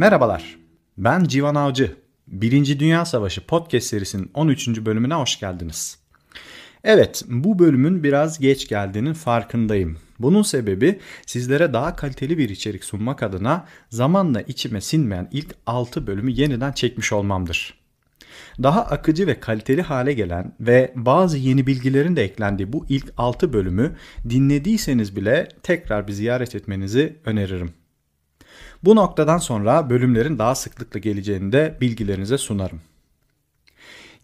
Merhabalar, ben Civan Avcı. Birinci Dünya Savaşı podcast serisinin 13. bölümüne hoş geldiniz. Evet, bu bölümün biraz geç geldiğinin farkındayım. Bunun sebebi sizlere daha kaliteli bir içerik sunmak adına zamanla içime sinmeyen ilk 6 bölümü yeniden çekmiş olmamdır. Daha akıcı ve kaliteli hale gelen ve bazı yeni bilgilerin de eklendiği bu ilk 6 bölümü dinlediyseniz bile tekrar bir ziyaret etmenizi öneririm. Bu noktadan sonra bölümlerin daha sıklıkla geleceğini de bilgilerinize sunarım.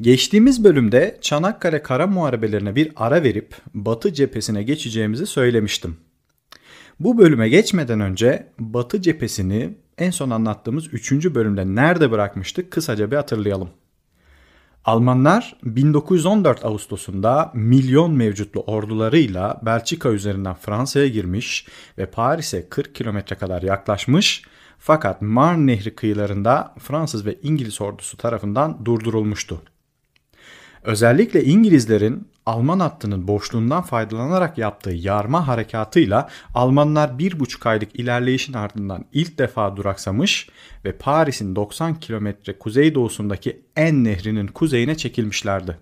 Geçtiğimiz bölümde Çanakkale Kara Muharebelerine bir ara verip Batı cephesine geçeceğimizi söylemiştim. Bu bölüme geçmeden önce Batı cephesini en son anlattığımız 3. bölümde nerede bırakmıştık kısaca bir hatırlayalım. Almanlar 1914 Ağustos'unda milyon mevcutlu ordularıyla Belçika üzerinden Fransa'ya girmiş ve Paris'e 40 kilometre kadar yaklaşmış fakat Marne Nehri kıyılarında Fransız ve İngiliz ordusu tarafından durdurulmuştu. Özellikle İngilizlerin Alman hattının boşluğundan faydalanarak yaptığı yarma harekatıyla Almanlar bir buçuk aylık ilerleyişin ardından ilk defa duraksamış ve Paris'in 90 kilometre kuzeydoğusundaki En Nehri'nin kuzeyine çekilmişlerdi.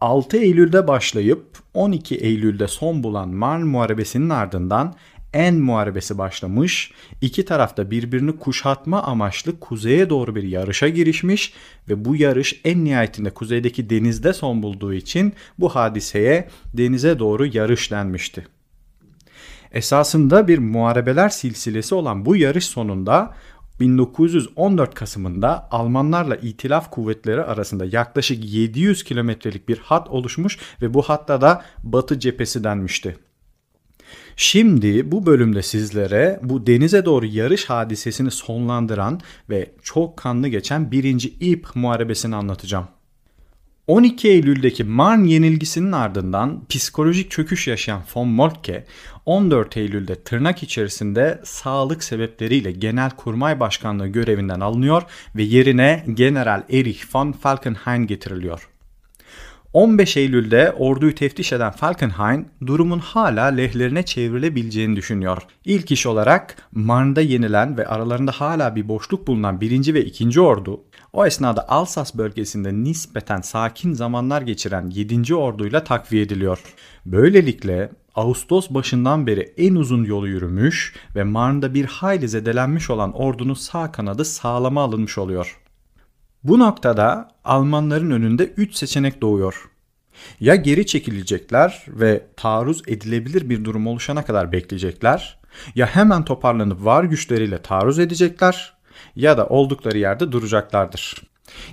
6 Eylül'de başlayıp 12 Eylül'de son bulan Marne Muharebesi'nin ardından en muharebesi başlamış, iki tarafta birbirini kuşatma amaçlı kuzeye doğru bir yarışa girişmiş ve bu yarış en nihayetinde kuzeydeki denizde son bulduğu için bu hadiseye denize doğru yarış denmişti. Esasında bir muharebeler silsilesi olan bu yarış sonunda 1914 Kasım'ında Almanlarla İtilaf kuvvetleri arasında yaklaşık 700 kilometrelik bir hat oluşmuş ve bu hatta da Batı cephesi denmişti. Şimdi bu bölümde sizlere bu denize doğru yarış hadisesini sonlandıran ve çok kanlı geçen birinci İp muharebesini anlatacağım. 12 Eylül'deki Marne yenilgisinin ardından psikolojik çöküş yaşayan von Moltke 14 Eylül'de tırnak içerisinde sağlık sebepleriyle Genel Kurmay Başkanlığı görevinden alınıyor ve yerine General Erich von Falkenhayn getiriliyor. 15 Eylül'de orduyu teftiş eden Falkenhayn durumun hala lehlerine çevrilebileceğini düşünüyor. İlk iş olarak Marne'da yenilen ve aralarında hala bir boşluk bulunan 1. ve 2. ordu o esnada Alsas bölgesinde nispeten sakin zamanlar geçiren 7. orduyla takviye ediliyor. Böylelikle Ağustos başından beri en uzun yolu yürümüş ve Marne'da bir hayli zedelenmiş olan ordunun sağ kanadı sağlama alınmış oluyor. Bu noktada Almanların önünde 3 seçenek doğuyor. Ya geri çekilecekler ve taarruz edilebilir bir durum oluşana kadar bekleyecekler ya hemen toparlanıp var güçleriyle taarruz edecekler ya da oldukları yerde duracaklardır.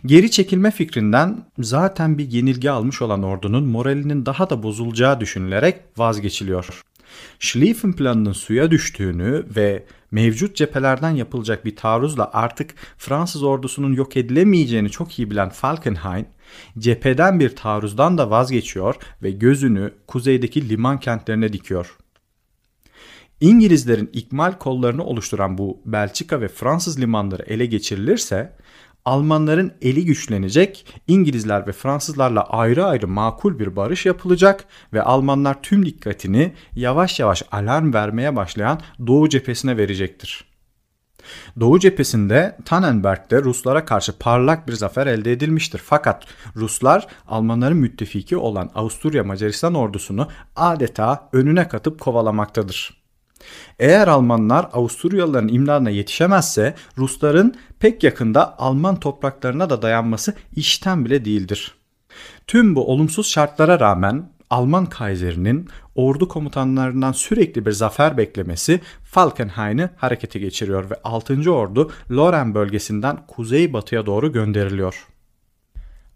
Geri çekilme fikrinden zaten bir yenilgi almış olan ordunun moralinin daha da bozulacağı düşünülerek vazgeçiliyor. Schlieffen planının suya düştüğünü ve mevcut cephelerden yapılacak bir taarruzla artık Fransız ordusunun yok edilemeyeceğini çok iyi bilen Falkenhayn, cepheden bir taarruzdan da vazgeçiyor ve gözünü kuzeydeki liman kentlerine dikiyor. İngilizlerin ikmal kollarını oluşturan bu Belçika ve Fransız limanları ele geçirilirse Almanların eli güçlenecek, İngilizler ve Fransızlarla ayrı ayrı makul bir barış yapılacak ve Almanlar tüm dikkatini yavaş yavaş alarm vermeye başlayan Doğu cephesine verecektir. Doğu cephesinde Tannenberg'de Ruslara karşı parlak bir zafer elde edilmiştir. Fakat Ruslar Almanların müttefiki olan Avusturya Macaristan ordusunu adeta önüne katıp kovalamaktadır. Eğer Almanlar Avusturyalıların imdadına yetişemezse Rusların pek yakında Alman topraklarına da dayanması işten bile değildir. Tüm bu olumsuz şartlara rağmen Alman Kaiserinin ordu komutanlarından sürekli bir zafer beklemesi Falkenhayn'ı harekete geçiriyor ve 6. ordu Lorraine bölgesinden kuzeybatıya doğru gönderiliyor.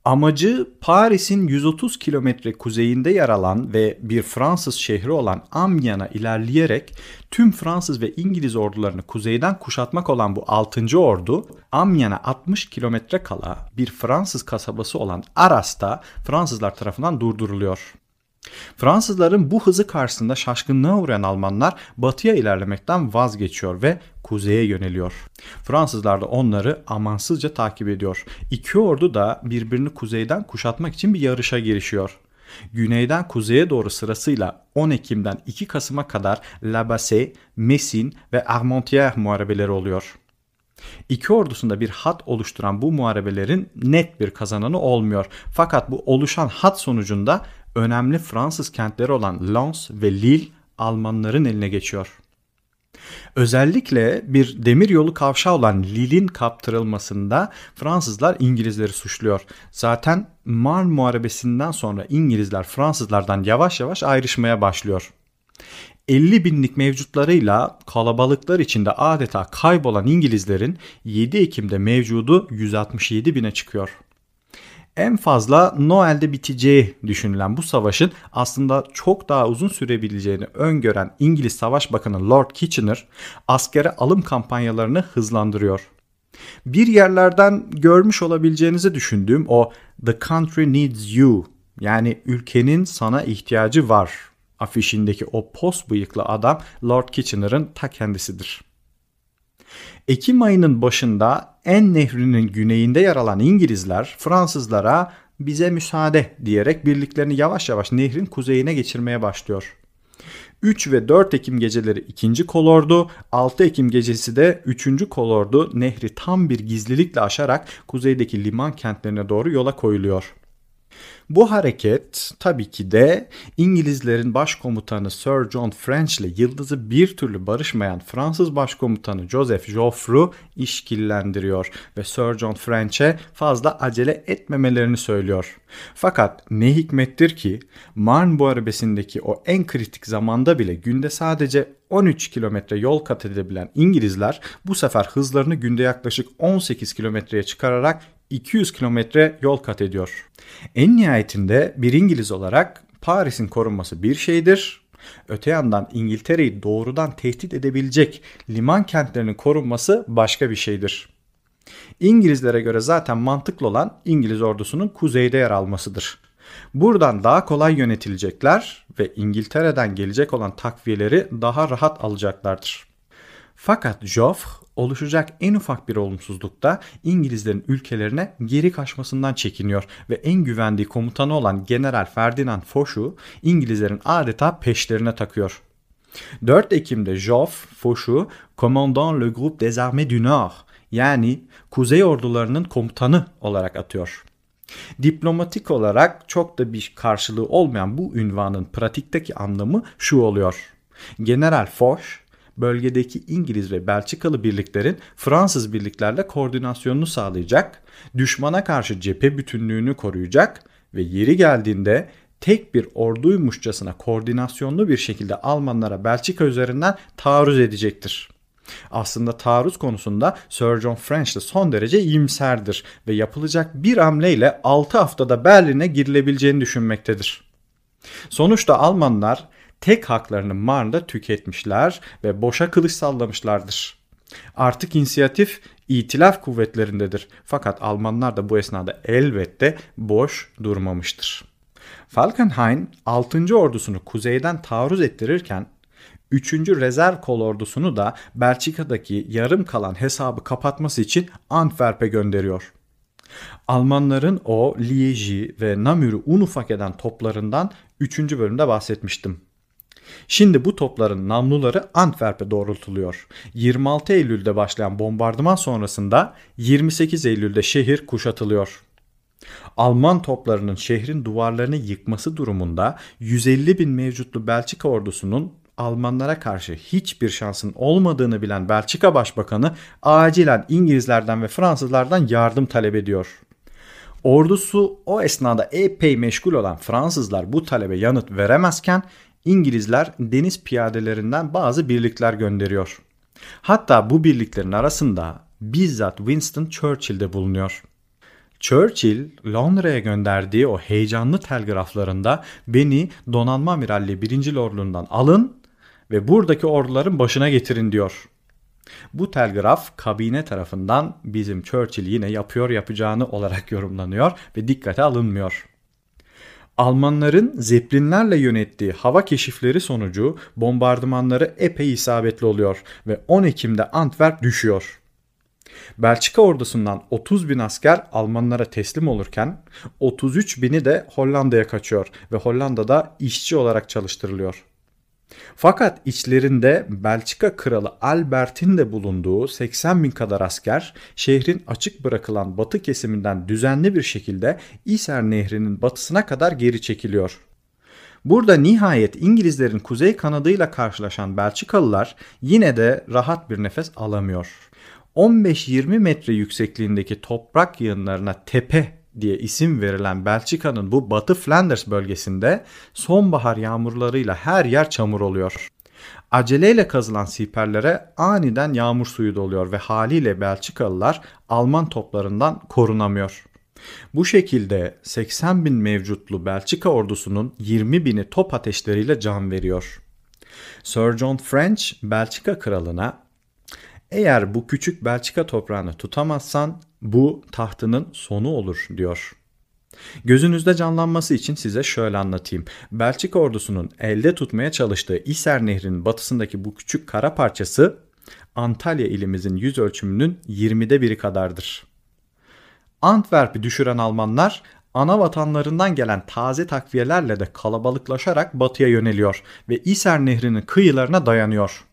Amacı Paris'in 130 kilometre kuzeyinde yer alan ve bir Fransız şehri olan Amiens'a ilerleyerek tüm Fransız ve İngiliz ordularını kuzeyden kuşatmak olan bu 6. ordu Amiens'a 60 kilometre kala bir Fransız kasabası olan Aras'ta Fransızlar tarafından durduruluyor. Fransızların bu hızı karşısında şaşkınlığa uğrayan Almanlar batıya ilerlemekten vazgeçiyor ve kuzeye yöneliyor. Fransızlar da onları amansızca takip ediyor. İki ordu da birbirini kuzeyden kuşatmak için bir yarışa girişiyor. Güneyden kuzeye doğru sırasıyla 10 Ekim'den 2 Kasım'a kadar La Bassée, Messine ve Armentières muharebeleri oluyor. İki ordusunda bir hat oluşturan bu muharebelerin net bir kazananı olmuyor. Fakat bu oluşan hat sonucunda önemli Fransız kentleri olan Lens ve Lille Almanların eline geçiyor. Özellikle bir demir yolu kavşağı olan Lille'in kaptırılmasında Fransızlar İngilizleri suçluyor. Zaten Marne Muharebesi'nden sonra İngilizler Fransızlardan yavaş yavaş ayrışmaya başlıyor. 50 binlik mevcutlarıyla kalabalıklar içinde adeta kaybolan İngilizlerin 7 Ekim'de mevcudu 167 bine çıkıyor. En fazla Noel'de biteceği düşünülen bu savaşın aslında çok daha uzun sürebileceğini öngören İngiliz Savaş Bakanı Lord Kitchener askere alım kampanyalarını hızlandırıyor. Bir yerlerden görmüş olabileceğinizi düşündüğüm o The Country Needs You yani ülkenin sana ihtiyacı var afişindeki o pos bıyıklı adam Lord Kitchener'ın ta kendisidir. Ekim ayının başında En Nehri'nin güneyinde yer alan İngilizler Fransızlara bize müsaade diyerek birliklerini yavaş yavaş nehrin kuzeyine geçirmeye başlıyor. 3 ve 4 Ekim geceleri 2. kolordu, 6 Ekim gecesi de 3. kolordu nehri tam bir gizlilikle aşarak kuzeydeki liman kentlerine doğru yola koyuluyor. Bu hareket tabii ki de İngilizlerin başkomutanı Sir John French ile yıldızı bir türlü barışmayan Fransız başkomutanı Joseph Joffre işkillendiriyor ve Sir John French'e fazla acele etmemelerini söylüyor. Fakat ne hikmettir ki Marne Muharebesi'ndeki o en kritik zamanda bile günde sadece 13 kilometre yol kat edebilen İngilizler bu sefer hızlarını günde yaklaşık 18 kilometreye çıkararak 200 kilometre yol kat ediyor. En nihayetinde bir İngiliz olarak Paris'in korunması bir şeydir. Öte yandan İngiltere'yi doğrudan tehdit edebilecek liman kentlerinin korunması başka bir şeydir. İngilizlere göre zaten mantıklı olan İngiliz ordusunun kuzeyde yer almasıdır. Buradan daha kolay yönetilecekler ve İngiltere'den gelecek olan takviyeleri daha rahat alacaklardır. Fakat Joffre oluşacak en ufak bir olumsuzlukta İngilizlerin ülkelerine geri kaçmasından çekiniyor ve en güvendiği komutanı olan General Ferdinand Foch'u İngilizlerin adeta peşlerine takıyor. 4 Ekim'de Joffre, Foch'u Commandant le Groupe des Armées du Nord yani Kuzey ordularının komutanı olarak atıyor. Diplomatik olarak çok da bir karşılığı olmayan bu ünvanın pratikteki anlamı şu oluyor. General Foch bölgedeki İngiliz ve Belçikalı birliklerin Fransız birliklerle koordinasyonunu sağlayacak, düşmana karşı cephe bütünlüğünü koruyacak ve yeri geldiğinde tek bir orduymuşçasına koordinasyonlu bir şekilde Almanlara Belçika üzerinden taarruz edecektir. Aslında taarruz konusunda Sir John French de son derece iyimserdir ve yapılacak bir hamleyle 6 haftada Berlin'e girilebileceğini düşünmektedir. Sonuçta Almanlar tek haklarını Marn'da tüketmişler ve boşa kılıç sallamışlardır. Artık inisiyatif itilaf kuvvetlerindedir. Fakat Almanlar da bu esnada elbette boş durmamıştır. Falkenhayn 6. ordusunu kuzeyden taarruz ettirirken 3. rezerv kol ordusunu da Belçika'daki yarım kalan hesabı kapatması için Antwerp'e gönderiyor. Almanların o Liège'i ve Namur'u un ufak eden toplarından 3. bölümde bahsetmiştim. Şimdi bu topların namluları Antwerp'e doğrultuluyor. 26 Eylül'de başlayan bombardıman sonrasında 28 Eylül'de şehir kuşatılıyor. Alman toplarının şehrin duvarlarını yıkması durumunda 150 bin mevcutlu Belçika ordusunun Almanlara karşı hiçbir şansın olmadığını bilen Belçika Başbakanı acilen İngilizlerden ve Fransızlardan yardım talep ediyor. Ordusu o esnada epey meşgul olan Fransızlar bu talebe yanıt veremezken İngilizler deniz piyadelerinden bazı birlikler gönderiyor. Hatta bu birliklerin arasında bizzat Winston Churchill de bulunuyor. Churchill Londra'ya gönderdiği o heyecanlı telgraflarında beni donanma amiralliği 1. Lordluğundan alın ve buradaki orduların başına getirin diyor. Bu telgraf kabine tarafından bizim Churchill yine yapıyor yapacağını olarak yorumlanıyor ve dikkate alınmıyor. Almanların Zeppelinlerle yönettiği hava keşifleri sonucu bombardımanları epey isabetli oluyor ve 10 Ekim'de Antwerp düşüyor. Belçika ordusundan 30 bin asker Almanlara teslim olurken 33 bini de Hollanda'ya kaçıyor ve Hollanda'da işçi olarak çalıştırılıyor. Fakat içlerinde Belçika kralı Albert'in de bulunduğu 80 bin kadar asker şehrin açık bırakılan batı kesiminden düzenli bir şekilde İser Nehri'nin batısına kadar geri çekiliyor. Burada nihayet İngilizlerin kuzey kanadıyla karşılaşan Belçikalılar yine de rahat bir nefes alamıyor. 15-20 metre yüksekliğindeki toprak yığınlarına tepe diye isim verilen Belçika'nın bu Batı Flanders bölgesinde sonbahar yağmurlarıyla her yer çamur oluyor. Aceleyle kazılan siperlere aniden yağmur suyu doluyor ve haliyle Belçikalılar Alman toplarından korunamıyor. Bu şekilde 80 bin mevcutlu Belçika ordusunun 20 bini top ateşleriyle can veriyor. Sir John French Belçika kralına eğer bu küçük Belçika toprağını tutamazsan bu tahtının sonu olur diyor. Gözünüzde canlanması için size şöyle anlatayım. Belçika ordusunun elde tutmaya çalıştığı İser Nehri'nin batısındaki bu küçük kara parçası Antalya ilimizin yüz ölçümünün 20'de biri kadardır. Antwerp'i düşüren Almanlar ana vatanlarından gelen taze takviyelerle de kalabalıklaşarak batıya yöneliyor ve İser Nehri'nin kıyılarına dayanıyor.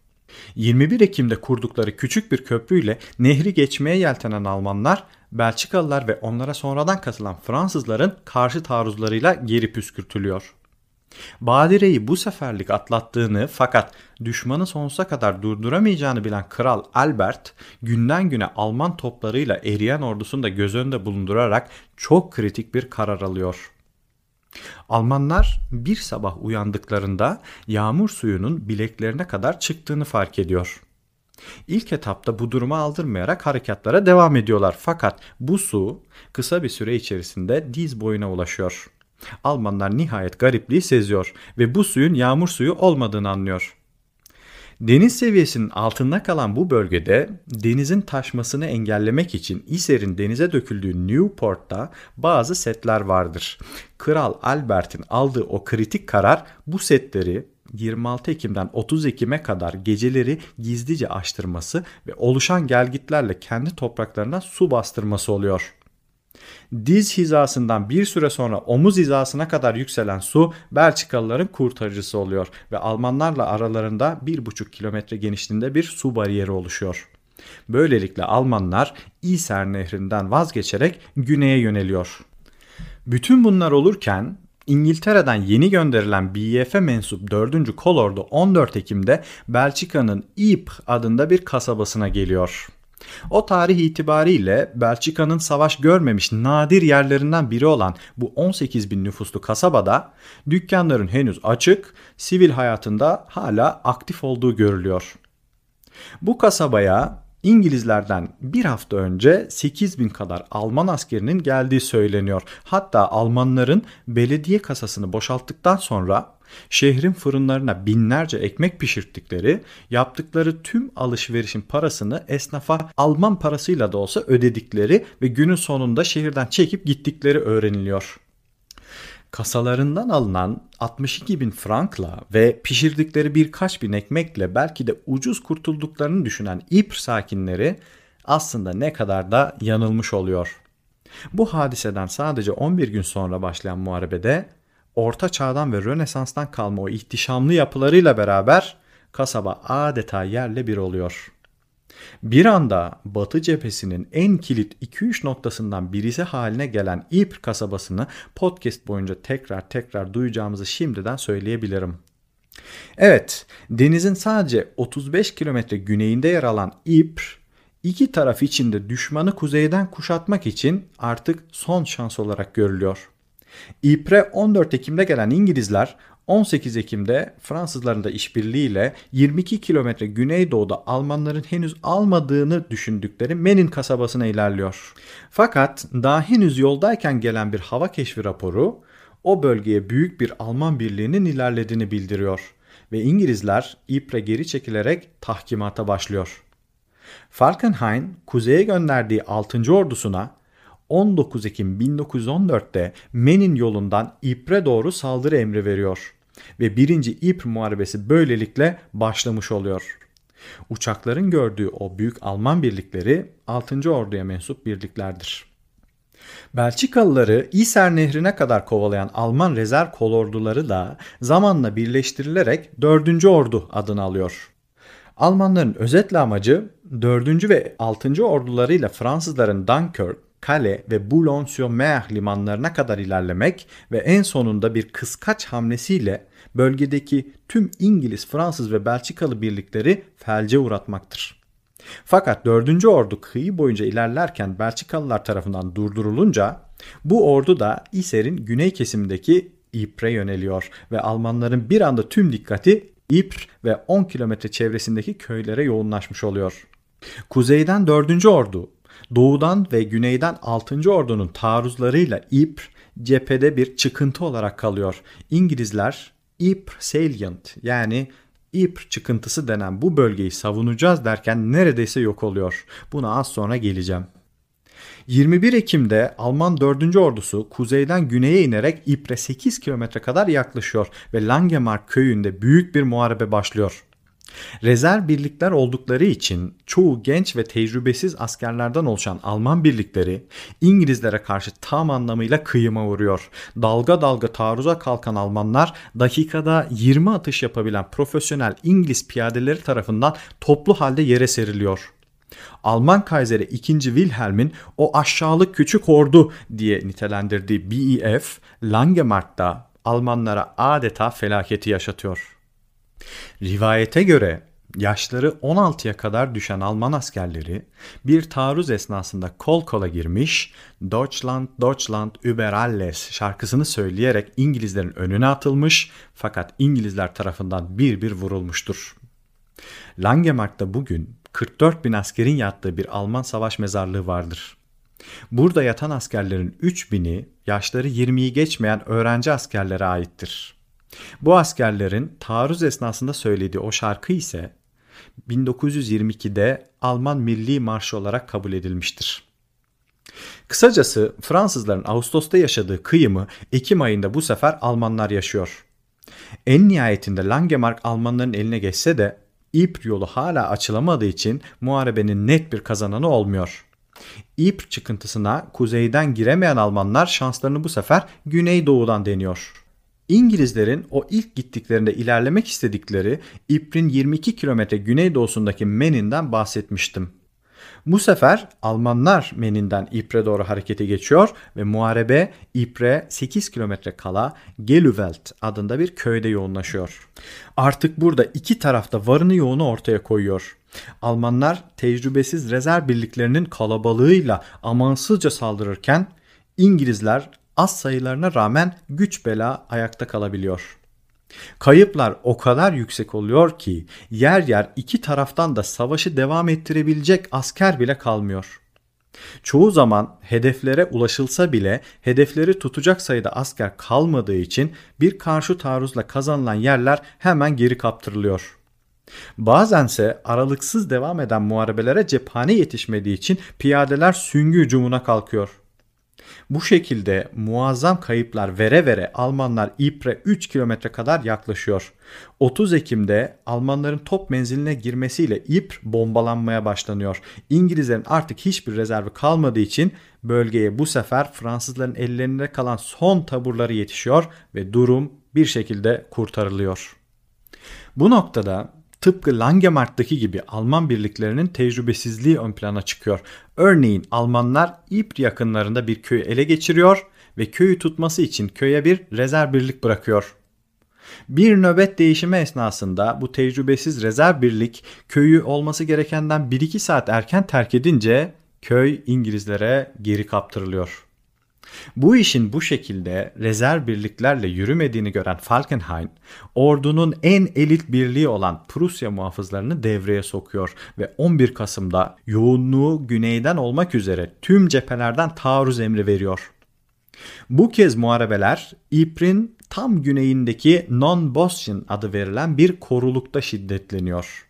21 Ekim'de kurdukları küçük bir köprüyle nehri geçmeye yeltenen Almanlar, Belçikalılar ve onlara sonradan katılan Fransızların karşı taarruzlarıyla geri püskürtülüyor. Badire'yi bu seferlik atlattığını fakat düşmanı sonsuza kadar durduramayacağını bilen Kral Albert günden güne Alman toplarıyla eriyen ordusunu da göz önünde bulundurarak çok kritik bir karar alıyor. Almanlar bir sabah uyandıklarında yağmur suyunun bileklerine kadar çıktığını fark ediyor. İlk etapta bu durumu aldırmayarak harekatlara devam ediyorlar fakat bu su kısa bir süre içerisinde diz boyuna ulaşıyor. Almanlar nihayet garipliği seziyor ve bu suyun yağmur suyu olmadığını anlıyor. Deniz seviyesinin altında kalan bu bölgede denizin taşmasını engellemek için İser'in denize döküldüğü Newport'ta bazı setler vardır. Kral Albert'in aldığı o kritik karar bu setleri 26 Ekim'den 30 Ekim'e kadar geceleri gizlice açtırması ve oluşan gelgitlerle kendi topraklarına su bastırması oluyor. Diz hizasından bir süre sonra omuz hizasına kadar yükselen su Belçikalıların kurtarıcısı oluyor ve Almanlarla aralarında 1,5 kilometre genişliğinde bir su bariyeri oluşuyor. Böylelikle Almanlar İser Nehri'nden vazgeçerek güneye yöneliyor. Bütün bunlar olurken İngiltere'den yeni gönderilen BIF mensup 4. Kolordu 14 Ekim'de Belçika'nın Ypres adında bir kasabasına geliyor. O tarih itibariyle Belçika'nın savaş görmemiş nadir yerlerinden biri olan bu 18 bin nüfuslu kasabada dükkanların henüz açık, sivil hayatında hala aktif olduğu görülüyor. Bu kasabaya İngilizlerden bir hafta önce 8 bin kadar Alman askerinin geldiği söyleniyor. Hatta Almanların belediye kasasını boşalttıktan sonra Şehrin fırınlarına binlerce ekmek pişirttikleri, yaptıkları tüm alışverişin parasını esnafa Alman parasıyla da olsa ödedikleri ve günün sonunda şehirden çekip gittikleri öğreniliyor. Kasalarından alınan 62 bin frankla ve pişirdikleri birkaç bin ekmekle belki de ucuz kurtulduklarını düşünen Ypres sakinleri aslında ne kadar da yanılmış oluyor. Bu hadiseden sadece 11 gün sonra başlayan muharebede Orta Çağ'dan ve Rönesans'tan kalma o ihtişamlı yapılarıyla beraber kasaba adeta yerle bir oluyor. Bir anda Batı cephesinin en kilit 2-3 noktasından birisi haline gelen Ypres kasabasını podcast boyunca tekrar tekrar duyacağımızı şimdiden söyleyebilirim. Evet, denizin sadece 35 kilometre güneyinde yer alan Ypres, iki taraf içinde düşmanı kuzeyden kuşatmak için artık son şans olarak görülüyor. İPRE 14 Ekim'de gelen İngilizler 18 Ekim'de Fransızların da işbirliğiyle 22 kilometre güneydoğuda Almanların henüz almadığını düşündükleri Menin kasabasına ilerliyor. Fakat daha henüz yoldayken gelen bir hava keşfi raporu o bölgeye büyük bir Alman birliğinin ilerlediğini bildiriyor ve İngilizler İpre geri çekilerek tahkimata başlıyor. Falkenhayn kuzeye gönderdiği 6. ordusuna 19 Ekim 1914'te Menin yolundan İpre doğru saldırı emri veriyor ve 1. İpr Muharebesi böylelikle başlamış oluyor. Uçakların gördüğü o büyük Alman birlikleri 6. Orduya mensup birliklerdir. Belçikalıları İser Nehri'ne kadar kovalayan Alman rezerv kolorduları da zamanla birleştirilerek 4. Ordu adını alıyor. Almanların özetle amacı 4. ve 6. ordularıyla Fransızların Dunkirk, Calais ve Boulogne-sur-Mer limanlarına kadar ilerlemek ve en sonunda bir kıskaç hamlesiyle bölgedeki tüm İngiliz, Fransız ve Belçikalı birlikleri felce uğratmaktır. Fakat 4. ordu kıyı boyunca ilerlerken Belçikalılar tarafından durdurulunca bu ordu da İser'in güney kesimindeki Ypres'e yöneliyor ve Almanların bir anda tüm dikkati Ypres ve 10 kilometre çevresindeki köylere yoğunlaşmış oluyor. Kuzeyden 4. ordu, doğudan ve güneyden 6. ordunun taarruzlarıyla Ypres cephede bir çıkıntı olarak kalıyor. İngilizler Ypres salient yani İpr çıkıntısı denen bu bölgeyi savunacağız derken neredeyse yok oluyor. Buna az sonra geleceğim. 21 Ekim'de Alman 4. ordusu kuzeyden güneye inerek İpre 8 kilometre kadar yaklaşıyor ve Langemark köyünde büyük bir muharebe başlıyor. Rezerv birlikler oldukları için çoğu genç ve tecrübesiz askerlerden oluşan Alman birlikleri İngilizlere karşı tam anlamıyla kıyıma vuruyor. Dalga dalga taarruza kalkan Almanlar dakikada 20 atış yapabilen profesyonel İngiliz piyadeleri tarafından toplu halde yere seriliyor. Alman Kaiseri 2. Wilhelm'in o aşağılık küçük ordu diye nitelendirdiği BEF Langemark'ta Almanlara adeta felaketi yaşatıyor. Rivayete göre yaşları 16'ya kadar düşen Alman askerleri bir taarruz esnasında kol kola girmiş, Deutschland, Deutschland über alles şarkısını söyleyerek İngilizlerin önüne atılmış fakat İngilizler tarafından bir bir vurulmuştur. Langemark'ta bugün 44 bin askerin yattığı bir Alman savaş mezarlığı vardır. Burada yatan askerlerin 3 bini yaşları 20'yi geçmeyen öğrenci askerlere aittir. Bu askerlerin taarruz esnasında söylediği o şarkı ise 1922'de Alman Milli Marşı olarak kabul edilmiştir. Kısacası Fransızların Ağustos'ta yaşadığı kıyımı Ekim ayında bu sefer Almanlar yaşıyor. En nihayetinde Langemark Almanların eline geçse de İpr yolu hala açılamadığı için muharebenin net bir kazananı olmuyor. İpr çıkıntısına kuzeyden giremeyen Almanlar şanslarını bu sefer güneydoğudan deniyor. İngilizlerin o ilk gittiklerinde ilerlemek istedikleri İpr'in 22 kilometre güneydoğusundaki Menin'den bahsetmiştim. Bu sefer Almanlar Menin'den İpre doğru harekete geçiyor ve muharebe İpre 8 kilometre kala Geluvelt adında bir köyde yoğunlaşıyor. Artık burada iki tarafta varını yoğunu ortaya koyuyor. Almanlar tecrübesiz rezerv birliklerinin kalabalığıyla amansızca saldırırken İngilizler az sayılarına rağmen güç bela ayakta kalabiliyor. Kayıplar o kadar yüksek oluyor ki yer yer iki taraftan da savaşı devam ettirebilecek asker bile kalmıyor. Çoğu zaman hedeflere ulaşılsa bile hedefleri tutacak sayıda asker kalmadığı için bir karşı taarruzla kazanılan yerler hemen geri kaptırılıyor. Bazense aralıksız devam eden muharebelere cephane yetişmediği için piyadeler süngü hücumuna kalkıyor. Bu şekilde muazzam kayıplar vere vere Almanlar İpre 3 kilometre kadar yaklaşıyor. 30 Ekim'de Almanların top menziline girmesiyle İpr bombalanmaya başlanıyor. İngilizlerin artık hiçbir rezervi kalmadığı için bölgeye bu sefer Fransızların ellerinde kalan son taburları yetişiyor ve durum bir şekilde kurtarılıyor. Bu noktada Tıpkı Langemark'taki gibi Alman birliklerinin tecrübesizliği ön plana çıkıyor. Örneğin Almanlar İpr yakınlarında bir köyü ele geçiriyor ve köyü tutması için köye bir rezerv birlik bırakıyor. Bir nöbet değişimi esnasında bu tecrübesiz rezerv birlik köyü olması gerekenden 1-2 saat erken terk edince köy İngilizlere geri kaptırılıyor. Bu işin bu şekilde rezerv birliklerle yürümediğini gören Falkenhayn, ordunun en elit birliği olan Prusya muhafızlarını devreye sokuyor ve 11 Kasım'da yoğunluğu güneyden olmak üzere tüm cephelerden taarruz emri veriyor. Bu kez muharebeler Ypres'in tam güneyindeki Non-Bosschen adı verilen bir korulukta şiddetleniyor.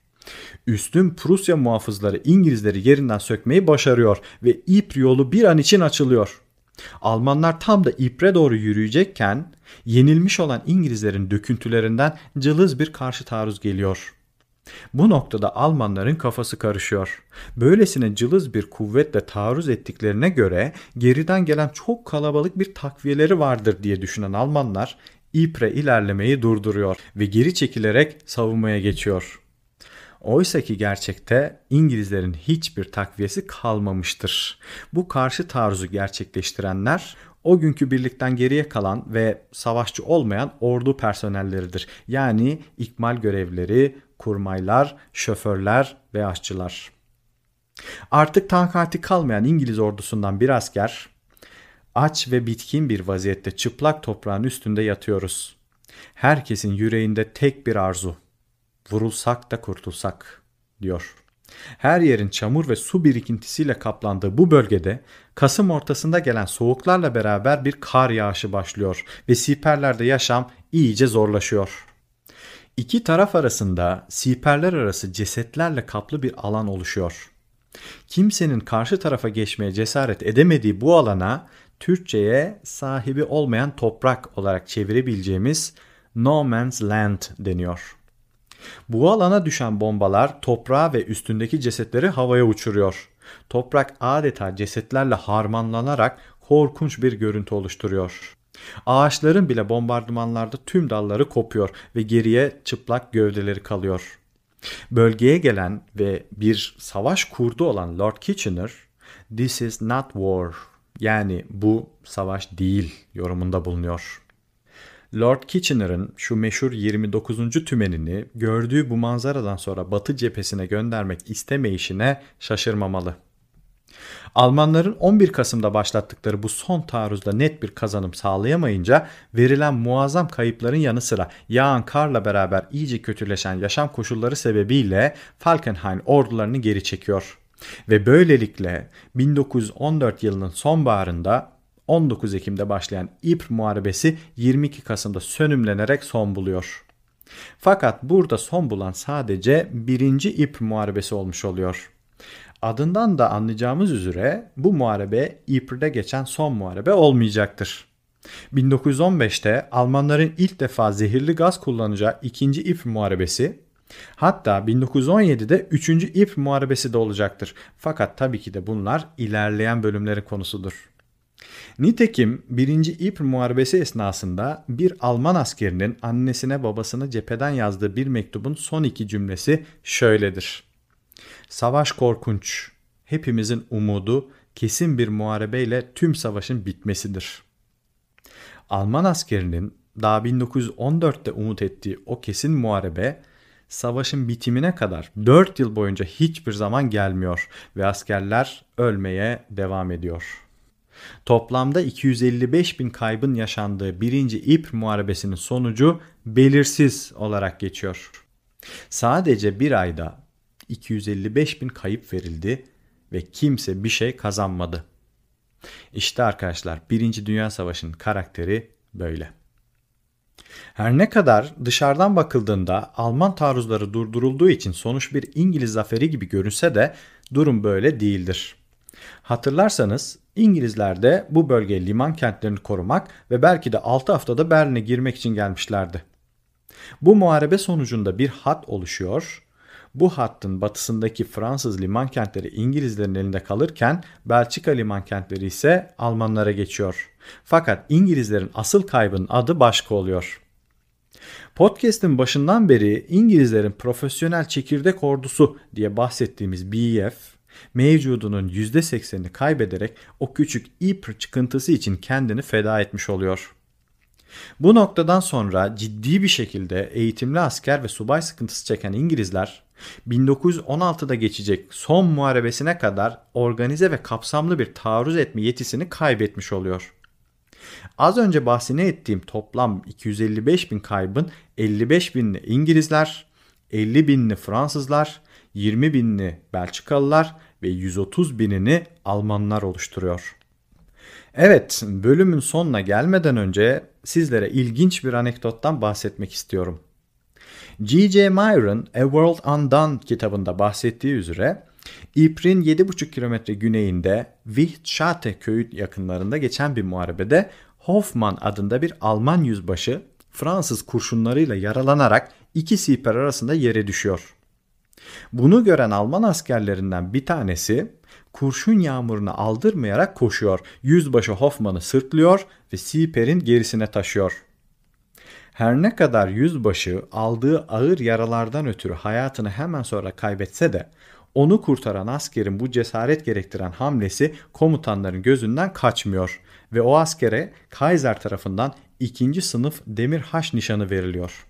Üstün Prusya muhafızları İngilizleri yerinden sökmeyi başarıyor ve Ypres yolu bir an için açılıyor. Almanlar tam da İpre doğru yürüyecekken yenilmiş olan İngilizlerin döküntülerinden cılız bir karşı taarruz geliyor. Bu noktada Almanların kafası karışıyor. Böylesine cılız bir kuvvetle taarruz ettiklerine göre geriden gelen çok kalabalık bir takviyeleri vardır diye düşünen Almanlar İpre ilerlemeyi durduruyor ve geri çekilerek savunmaya geçiyor. Oysa ki gerçekte İngilizlerin hiçbir takviyesi kalmamıştır. Bu karşı taarruzu gerçekleştirenler o günkü birlikten geriye kalan ve savaşçı olmayan ordu personelleridir. Yani ikmal görevleri, kurmaylar, şoförler ve aşçılar. Artık tankati kalmayan İngiliz ordusundan bir asker aç ve bitkin bir vaziyette çıplak toprağın üstünde yatıyoruz. Herkesin yüreğinde tek bir arzu. Vurulsak da kurtulsak diyor. Her yerin çamur ve su birikintisiyle kaplandığı bu bölgede Kasım ortasında gelen soğuklarla beraber bir kar yağışı başlıyor ve siperlerde yaşam iyice zorlaşıyor. İki taraf arasında siperler arası cesetlerle kaplı bir alan oluşuyor. Kimsenin karşı tarafa geçmeye cesaret edemediği bu alana Türkçe'ye sahibi olmayan toprak olarak çevirebileceğimiz No Man's Land deniyor. Bu alana düşen bombalar toprağı ve üstündeki cesetleri havaya uçuruyor. Toprak adeta cesetlerle harmanlanarak korkunç bir görüntü oluşturuyor. Ağaçların bile bombardımanlarda tüm dalları kopuyor ve geriye çıplak gövdeleri kalıyor. Bölgeye gelen ve bir savaş kurdu olan Lord Kitchener, "This is not war." Yani bu savaş değil yorumunda bulunuyor. Lord Kitchener'ın şu meşhur 29. tümenini gördüğü bu manzaradan sonra Batı cephesine göndermek istemeyişine şaşırmamalı. Almanların 11 Kasım'da başlattıkları bu son taarruzda net bir kazanım sağlayamayınca verilen muazzam kayıpların yanı sıra yağan karla beraber iyice kötüleşen yaşam koşulları sebebiyle Falkenhayn ordularını geri çekiyor. Ve böylelikle 1914 yılının sonbaharında 19 Ekim'de başlayan İpr Muharebesi 22 Kasım'da sönümlenerek son buluyor. Fakat burada son bulan sadece birinci İpr Muharebesi olmuş oluyor. Adından da anlayacağımız üzere bu muharebe İpr'de geçen son muharebe olmayacaktır. 1915'te Almanların ilk defa zehirli gaz kullanacağı ikinci İpr Muharebesi Hatta 1917'de 3. İpr Muharebesi de olacaktır. Fakat tabii ki de bunlar ilerleyen bölümlerin konusudur. Nitekim 1. İpr Muharebesi esnasında bir Alman askerinin annesine babasına cepheden yazdığı bir mektubun son iki cümlesi şöyledir. Savaş korkunç. Hepimizin umudu kesin bir muharebeyle tüm savaşın bitmesidir. Alman askerinin daha 1914'te umut ettiği o kesin muharebe savaşın bitimine kadar 4 yıl boyunca hiçbir zaman gelmiyor ve askerler ölmeye devam ediyor. Toplamda 255 bin kaybın yaşandığı 1. İpr Muharebesi'nin sonucu belirsiz olarak geçiyor. Sadece bir ayda 255 bin kayıp verildi ve kimse bir şey kazanmadı. İşte arkadaşlar 1. Dünya Savaşı'nın karakteri böyle. Her ne kadar dışarıdan bakıldığında Alman taarruzları durdurulduğu için sonuç bir İngiliz zaferi gibi görünse de durum böyle değildir. Hatırlarsanız İngilizler de bu bölge liman kentlerini korumak ve belki de 6 haftada Berlin'e girmek için gelmişlerdi. Bu muharebe sonucunda bir hat oluşuyor. Bu hattın batısındaki Fransız liman kentleri İngilizlerin elinde kalırken Belçika liman kentleri ise Almanlara geçiyor. Fakat İngilizlerin asıl kaybının adı başka oluyor. Podcast'in başından beri İngilizlerin profesyonel çekirdek ordusu diye bahsettiğimiz BEF mevcudunun %80'ini kaybederek o küçük İpr çıkıntısı için kendini feda etmiş oluyor. Bu noktadan sonra ciddi bir şekilde eğitimli asker ve subay sıkıntısı çeken İngilizler 1916'da geçecek son muharebesine kadar organize ve kapsamlı bir taarruz etme yetisini kaybetmiş oluyor. Az önce bahsini ettiğim toplam 255 bin kaybın 55 binli İngilizler, 50 binli Fransızlar, 20 binli Belçikalılar ve 130 binini Almanlar oluşturuyor. Evet, bölümün sonuna gelmeden önce sizlere ilginç bir anekdottan bahsetmek istiyorum. G.J. Myron A World Undone kitabında bahsettiği üzere İpr'in 7,5 kilometre güneyinde Wichtschate köyü yakınlarında geçen bir muharebede Hoffman adında bir Alman yüzbaşı Fransız kurşunlarıyla yaralanarak iki siper arasında yere düşüyor. Bunu gören Alman askerlerinden bir tanesi kurşun yağmurunu aldırmayarak koşuyor. Yüzbaşı Hoffman'ı sırtlıyor ve siperin gerisine taşıyor. Her ne kadar yüzbaşı aldığı ağır yaralardan ötürü hayatını hemen sonra kaybetse de onu kurtaran askerin bu cesaret gerektiren hamlesi komutanların gözünden kaçmıyor ve o askere Kaiser tarafından ikinci sınıf demir haş nişanı veriliyor.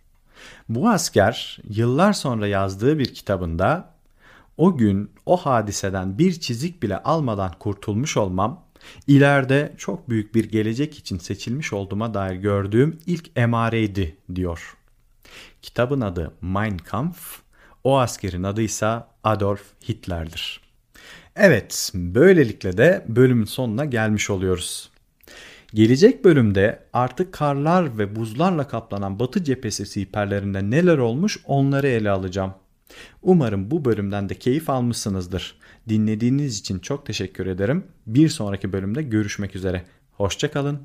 Bu asker yıllar sonra yazdığı bir kitabında o gün o hadiseden bir çizik bile almadan kurtulmuş olmam ileride çok büyük bir gelecek için seçilmiş olduğuma dair gördüğüm ilk emareydi diyor. Kitabın adı Mein Kampf, o askerin adı ise Adolf Hitler'dir. Evet, böylelikle de bölümün sonuna gelmiş oluyoruz. Gelecek bölümde artık karlar ve buzlarla kaplanan Batı cephesi siperlerinde neler olmuş onları ele alacağım. Umarım bu bölümden de keyif almışsınızdır. Dinlediğiniz için çok teşekkür ederim. Bir sonraki bölümde görüşmek üzere. Hoşçakalın.